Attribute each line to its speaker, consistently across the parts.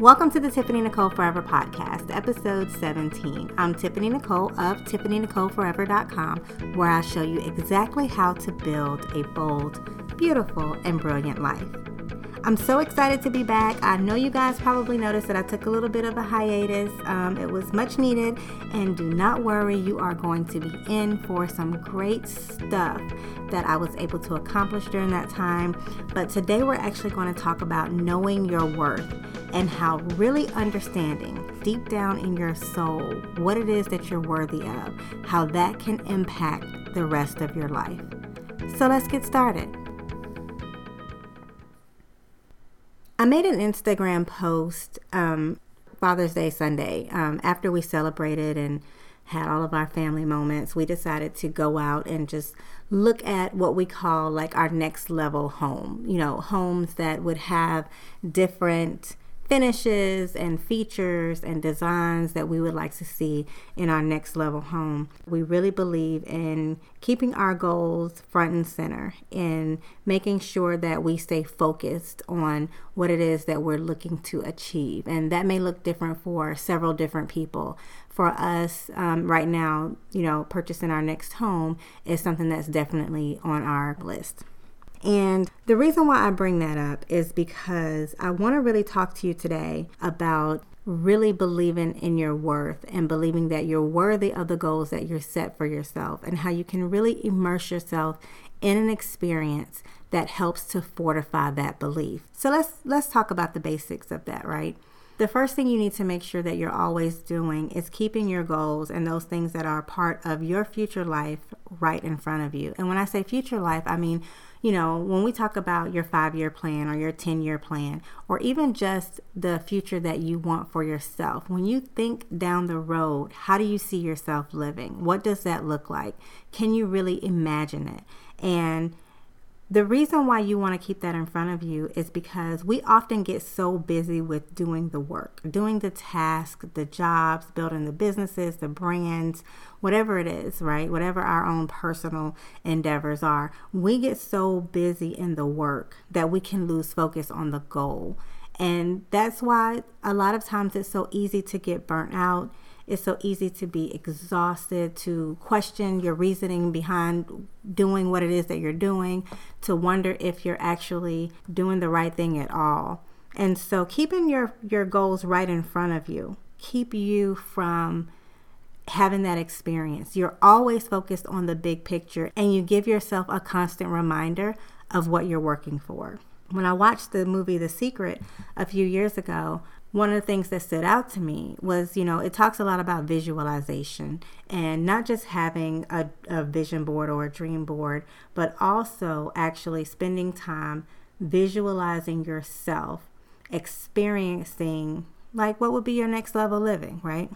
Speaker 1: Welcome to the Tiffany Nicole Forever podcast, episode 17. I'm Tiffany Nicole of TiffanyNicoleForever.com, where I show you exactly how to build a bold, beautiful, and brilliant life. I'm so excited to be back. I know you guys probably noticed that I took a little bit of a hiatus. Um, it was much needed, and do not worry, you are going to be in for some great stuff that I was able to accomplish during that time. But today, we're actually going to talk about knowing your worth and how really understanding deep down in your soul what it is that you're worthy of, how that can impact the rest of your life. So, let's get started. I made an Instagram post um, Father's Day Sunday um, after we celebrated and had all of our family moments. We decided to go out and just look at what we call like our next level home. You know, homes that would have different finishes and features and designs that we would like to see in our next level home. We really believe in keeping our goals front and center and making sure that we stay focused on what it is that we're looking to achieve. And that may look different for several different people. For us, um, right now, you know, purchasing our next home is something that's definitely on our list. And the reason why I bring that up is because I want to really talk to you today about really believing in your worth and believing that you're worthy of the goals that you're set for yourself and how you can really immerse yourself in an experience that helps to fortify that belief. So let's let's talk about the basics of that, right? The first thing you need to make sure that you're always doing is keeping your goals and those things that are part of your future life right in front of you. And when I say future life, I mean you know, when we talk about your five year plan or your 10 year plan, or even just the future that you want for yourself, when you think down the road, how do you see yourself living? What does that look like? Can you really imagine it? And the reason why you want to keep that in front of you is because we often get so busy with doing the work, doing the task, the jobs, building the businesses, the brands, whatever it is, right? Whatever our own personal endeavors are. We get so busy in the work that we can lose focus on the goal. And that's why a lot of times it's so easy to get burnt out it's so easy to be exhausted, to question your reasoning behind doing what it is that you're doing, to wonder if you're actually doing the right thing at all. And so keeping your your goals right in front of you keep you from having that experience. You're always focused on the big picture and you give yourself a constant reminder of what you're working for. When I watched the movie The Secret a few years ago, one of the things that stood out to me was, you know, it talks a lot about visualization and not just having a, a vision board or a dream board, but also actually spending time visualizing yourself, experiencing like what would be your next level living, right?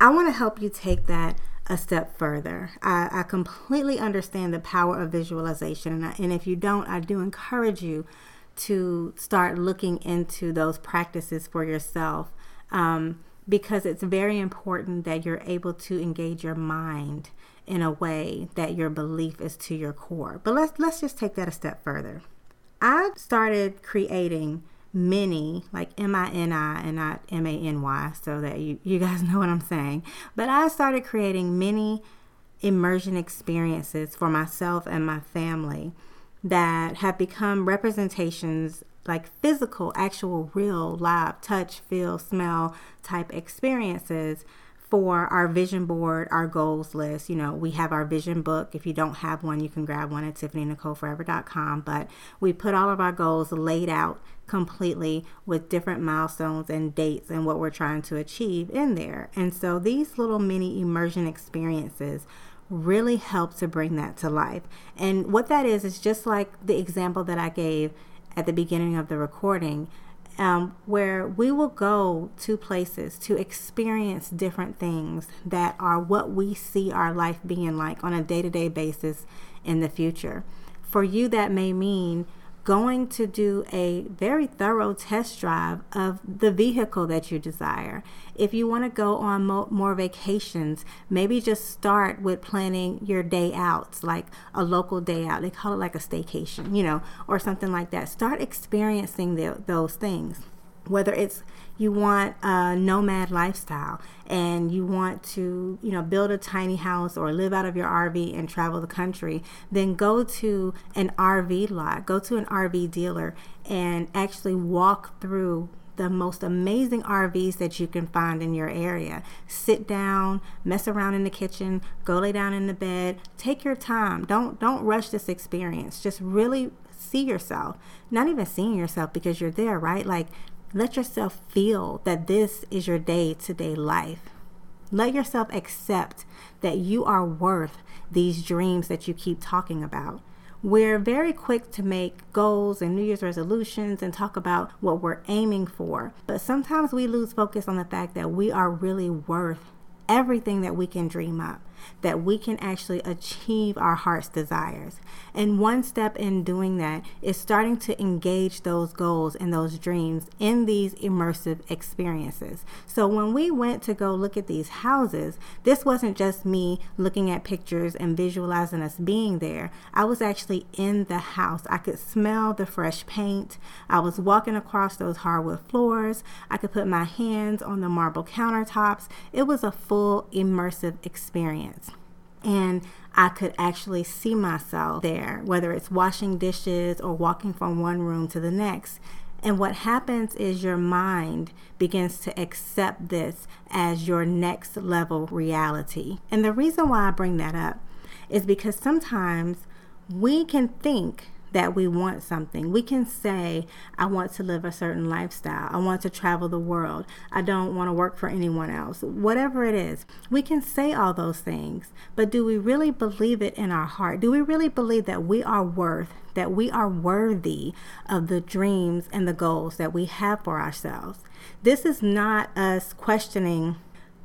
Speaker 1: I want to help you take that a step further. I, I completely understand the power of visualization. And, I, and if you don't, I do encourage you to start looking into those practices for yourself um, because it's very important that you're able to engage your mind in a way that your belief is to your core. But let's let's just take that a step further. I started creating many like m-i-n-i and not m-a-n-y so that you, you guys know what i'm saying but i started creating many immersion experiences for myself and my family that have become representations like physical, actual, real, live, touch, feel, smell type experiences for our vision board, our goals list. You know, we have our vision book. If you don't have one, you can grab one at TiffanyNicoleForever.com. But we put all of our goals laid out completely with different milestones and dates and what we're trying to achieve in there. And so these little mini immersion experiences really help to bring that to life. And what that is, is just like the example that I gave at the beginning of the recording, um, where we will go to places to experience different things that are what we see our life being like on a day to day basis in the future. For you, that may mean going to do a very thorough test drive of the vehicle that you desire. If you want to go on mo- more vacations, maybe just start with planning your day outs, like a local day out. They call it like a staycation, you know, or something like that. Start experiencing the, those things. Whether it's you want a nomad lifestyle and you want to, you know, build a tiny house or live out of your RV and travel the country, then go to an RV lot, go to an RV dealer and actually walk through the most amazing RVs that you can find in your area. Sit down, mess around in the kitchen, go lay down in the bed. Take your time. Don't don't rush this experience. Just really see yourself. Not even seeing yourself because you're there, right? Like let yourself feel that this is your day to day life. Let yourself accept that you are worth these dreams that you keep talking about. We're very quick to make goals and New Year's resolutions and talk about what we're aiming for, but sometimes we lose focus on the fact that we are really worth everything that we can dream up that we can actually achieve our heart's desires. And one step in doing that is starting to engage those goals and those dreams in these immersive experiences. So when we went to go look at these houses, this wasn't just me looking at pictures and visualizing us being there. I was actually in the house. I could smell the fresh paint. I was walking across those hardwood floors. I could put my hands on the marble countertops. It was a full immersive experience and I could actually see myself there, whether it's washing dishes or walking from one room to the next. And what happens is your mind begins to accept this as your next level reality. And the reason why I bring that up is because sometimes we can think that we want something. We can say, I want to live a certain lifestyle. I want to travel the world. I don't want to work for anyone else. Whatever it is, we can say all those things. But do we really believe it in our heart? Do we really believe that we are worth, that we are worthy of the dreams and the goals that we have for ourselves? This is not us questioning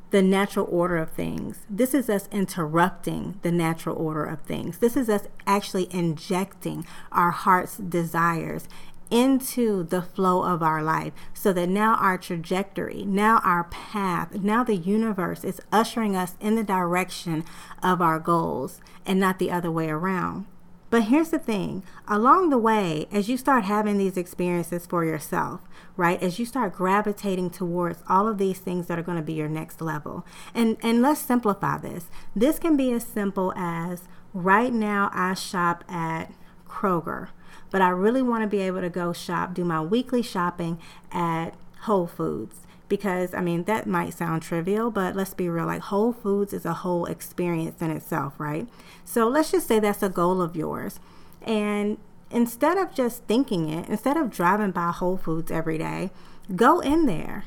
Speaker 1: the natural order of things. This is us interrupting the natural order of things. This is us actually injecting our heart's desires into the flow of our life so that now our trajectory, now our path, now the universe is ushering us in the direction of our goals and not the other way around. But here's the thing along the way, as you start having these experiences for yourself, right? As you start gravitating towards all of these things that are going to be your next level. And and let's simplify this. This can be as simple as right now I shop at Kroger, but I really want to be able to go shop, do my weekly shopping at Whole Foods because I mean that might sound trivial, but let's be real like Whole Foods is a whole experience in itself, right? So let's just say that's a goal of yours. And instead of just thinking it, instead of driving by Whole Foods every day, go in there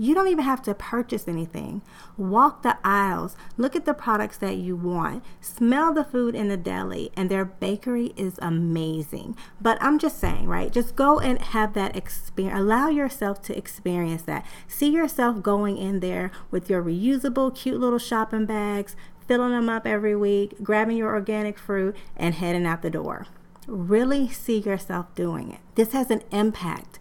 Speaker 1: you don't even have to purchase anything. Walk the aisles, look at the products that you want, smell the food in the deli, and their bakery is amazing. But I'm just saying, right? Just go and have that experience. Allow yourself to experience that. See yourself going in there with your reusable, cute little shopping bags, filling them up every week, grabbing your organic fruit, and heading out the door. Really see yourself doing it. This has an impact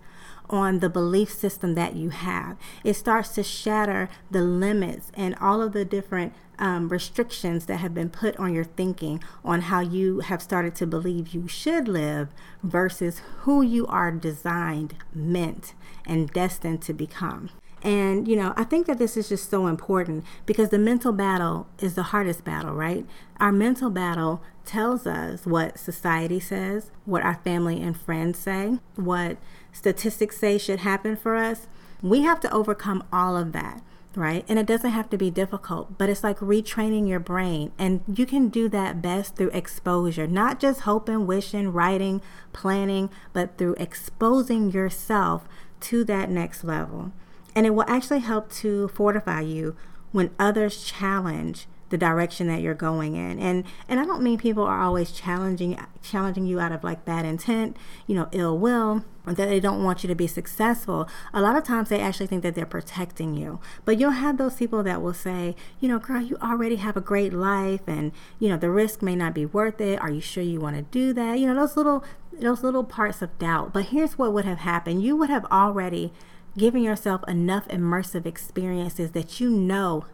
Speaker 1: on the belief system that you have. It starts to shatter the limits and all of the different um, restrictions that have been put on your thinking on how you have started to believe you should live versus who you are designed, meant, and destined to become. And, you know, I think that this is just so important because the mental battle is the hardest battle, right? Our mental battle tells us what society says, what our family and friends say, what statistics say should happen for us, we have to overcome all of that, right? And it doesn't have to be difficult, but it's like retraining your brain. And you can do that best through exposure, not just hoping, wishing, writing, planning, but through exposing yourself to that next level. And it will actually help to fortify you when others challenge the direction that you're going in. And and I don't mean people are always challenging challenging you out of like bad intent, you know, ill will, that they don't want you to be successful. A lot of times they actually think that they're protecting you. But you'll have those people that will say, you know, girl, you already have a great life and, you know, the risk may not be worth it. Are you sure you want to do that? You know, those little those little parts of doubt. But here's what would have happened. You would have already given yourself enough immersive experiences that you know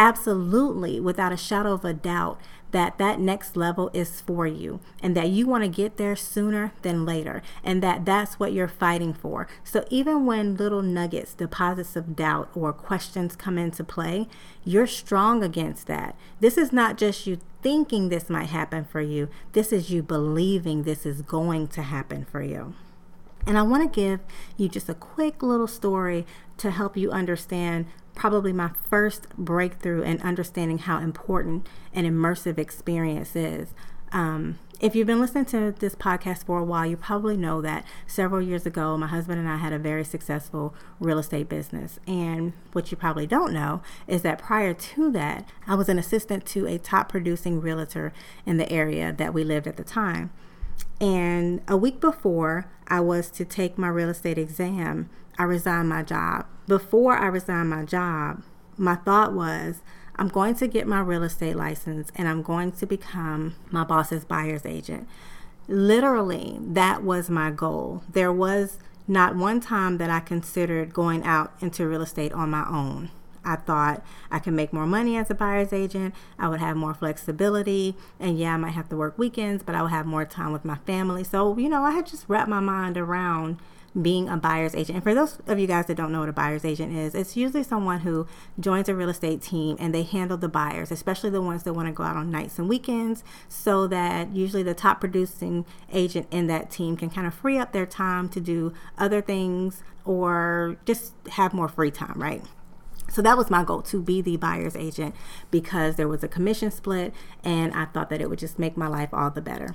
Speaker 1: absolutely, without a shadow of a doubt, that that next level is for you and that you want to get there sooner than later and that that's what you're fighting for. So even when little nuggets, deposits of doubt or questions come into play, you're strong against that. This is not just you thinking this might happen for you. This is you believing this is going to happen for you. And I want to give you just a quick little story to help you understand probably my first breakthrough in understanding how important an immersive experience is. Um, if you've been listening to this podcast for a while, you probably know that several years ago, my husband and I had a very successful real estate business. And what you probably don't know is that prior to that, I was an assistant to a top producing realtor in the area that we lived at the time. And a week before I was to take my real estate exam, I resigned my job. Before I resigned my job, my thought was, I'm going to get my real estate license and I'm going to become my boss's buyer's agent. Literally, that was my goal. There was not one time that I considered going out into real estate on my own. I thought I could make more money as a buyer's agent. I would have more flexibility. And yeah, I might have to work weekends, but I would have more time with my family. So, you know, I had just wrapped my mind around being a buyer's agent. And for those of you guys that don't know what a buyer's agent is, it's usually someone who joins a real estate team and they handle the buyers, especially the ones that want to go out on nights and weekends, so that usually the top producing agent in that team can kind of free up their time to do other things or just have more free time, right? So that was my goal to be the buyer's agent because there was a commission split and I thought that it would just make my life all the better.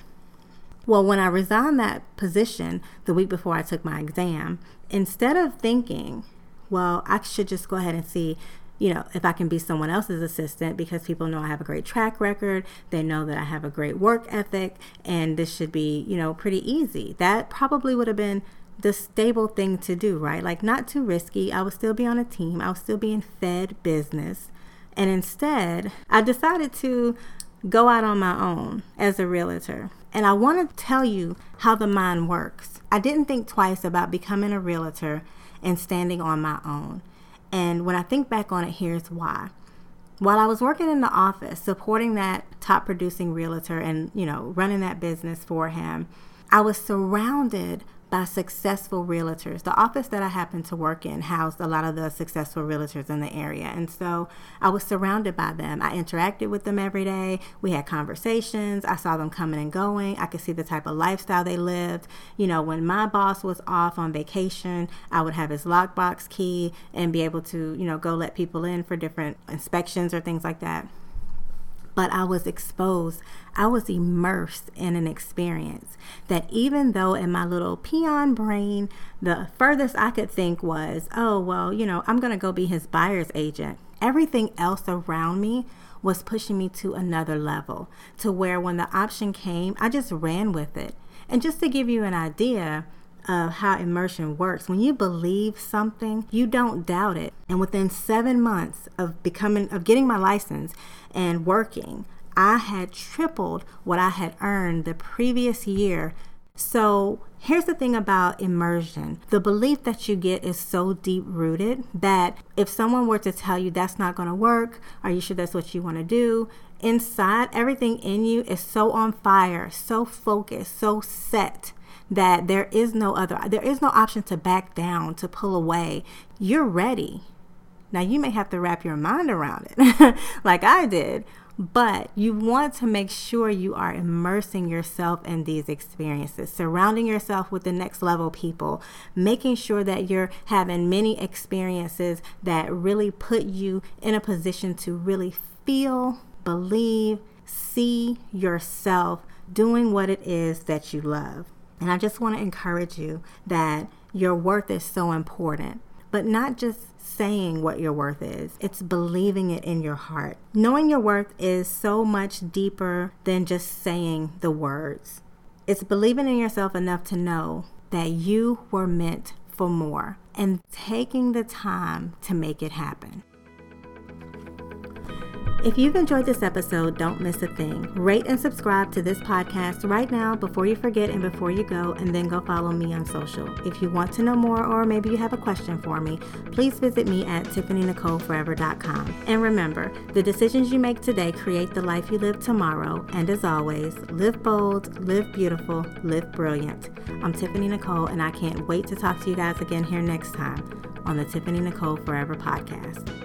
Speaker 1: Well, when I resigned that position the week before I took my exam, instead of thinking, well, I should just go ahead and see, you know, if I can be someone else's assistant because people know I have a great track record, they know that I have a great work ethic, and this should be, you know, pretty easy. That probably would have been the stable thing to do, right? Like, not too risky. I would still be on a team, I was still being fed business. And instead, I decided to go out on my own as a realtor. And I want to tell you how the mind works. I didn't think twice about becoming a realtor and standing on my own. And when I think back on it, here's why. While I was working in the office, supporting that top producing realtor and, you know, running that business for him, I was surrounded by successful realtors. The office that I happened to work in housed a lot of the successful realtors in the area. And so I was surrounded by them. I interacted with them every day. We had conversations. I saw them coming and going. I could see the type of lifestyle they lived. You know, when my boss was off on vacation, I would have his lockbox key and be able to, you know, go let people in for different inspections or things like that but I was exposed. I was immersed in an experience that even though in my little peon brain, the furthest I could think was, oh, well, you know, I'm going to go be his buyer's agent. Everything else around me was pushing me to another level to where when the option came, I just ran with it. And just to give you an idea, of how immersion works. When you believe something, you don't doubt it. And within seven months of becoming, of getting my license and working, I had tripled what I had earned the previous year. So here's the thing about immersion the belief that you get is so deep rooted that if someone were to tell you that's not going to work, are you sure that's what you want to do? Inside, everything in you is so on fire, so focused, so set that there is no other there is no option to back down to pull away you're ready now you may have to wrap your mind around it like i did but you want to make sure you are immersing yourself in these experiences, surrounding yourself with the next level people, making sure that you're having many experiences that really put you in a position to really feel, believe, see yourself doing what it is that you love. And I just want to encourage you that your worth is so important, but not just saying what your worth is, it's believing it in your heart. Knowing your worth is so much deeper than just saying the words. It's believing in yourself enough to know that you were meant for more and taking the time to make it happen. If you've enjoyed this episode, don't miss a thing. Rate and subscribe to this podcast right now before you forget and before you go, and then go follow me on social. If you want to know more or maybe you have a question for me, please visit me at tiffanynicoleforever.com. And remember, the decisions you make today create the life you live tomorrow. And as always, live bold, live beautiful, live brilliant. I'm Tiffany Nicole, and I can't wait to talk to you guys again here next time on the Tiffany Nicole Forever podcast.